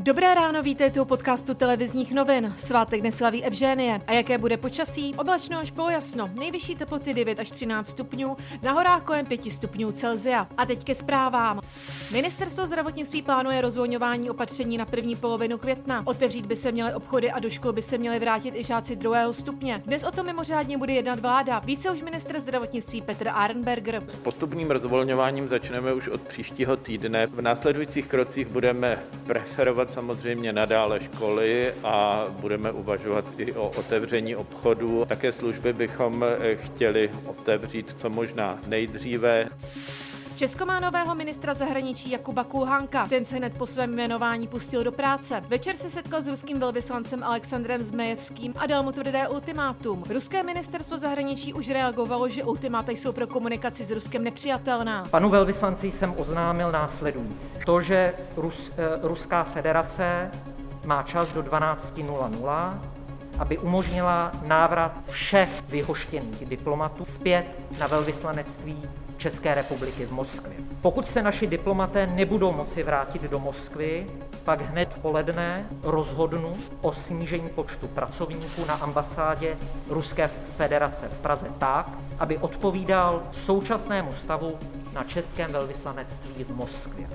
Dobré ráno, vítejte u podcastu televizních novin. Svátek neslaví Evžénie. A jaké bude počasí? Oblačno až polojasno. Nejvyšší teploty 9 až 13 stupňů, na horách kolem 5 stupňů Celzia. A teď ke zprávám. Ministerstvo zdravotnictví plánuje rozvolňování opatření na první polovinu května. Otevřít by se měly obchody a do škol by se měly vrátit i žáci druhého stupně. Dnes o tom mimořádně bude jednat vláda. Více už minister zdravotnictví Petr Arnberger. S postupným rozvolňováním začneme už od příštího týdne. V následujících krocích budeme preferovat otvírat samozřejmě nadále školy a budeme uvažovat i o otevření obchodu. Také služby bychom eh, chtěli otevřít co možná nejdříve. Česko má nového ministra zahraničí Jakuba Kulhanka. Ten se hned po svém jmenování pustil do práce. Večer se setkal s ruským velvyslancem Alexandrem Zmejevským a dal mu tvrdé ultimátum. Ruské ministerstvo zahraničí už reagovalo, že ultimáta jsou pro komunikaci s Ruskem nepřijatelná. Panu velvyslanci jsem oznámil následující. To, že Rus, eh, Ruská federace má čas do 12.00, aby umožnila návrat všech vyhoštěných diplomatů zpět na velvyslanectví České republiky v Moskvě. Pokud se naši diplomaté nebudou moci vrátit do Moskvy, pak hned poledne rozhodnu o snížení počtu pracovníků na ambasádě Ruské federace v Praze tak, aby odpovídal současnému stavu na českém velvyslanectví v Moskvě.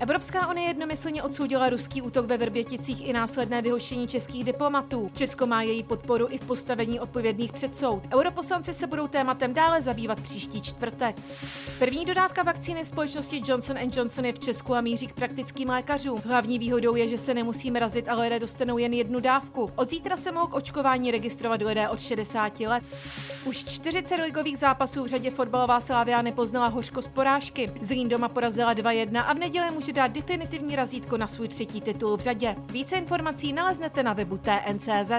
Evropská unie jednomyslně odsoudila ruský útok ve Vrběticích i následné vyhoštění českých diplomatů. Česko má její podporu i v postavení odpovědných před soud. Europoslanci se budou tématem dále zabývat příští čtvrtek. První dodávka vakcíny společnosti Johnson Johnson je v Česku a míří k praktickým lékařům. Hlavní výhodou je, že se nemusí razit, ale lidé dostanou jen jednu dávku. Od zítra se mohou k očkování registrovat lidé od 60 let. Už 40 ligových zápasů v řadě fotbalová Slávia nepoznala hořko z porážky. Zlín doma porazila 2-1 a v neděli dát definitivní razítko na svůj třetí titul v řadě. Více informací naleznete na webu TNCZ.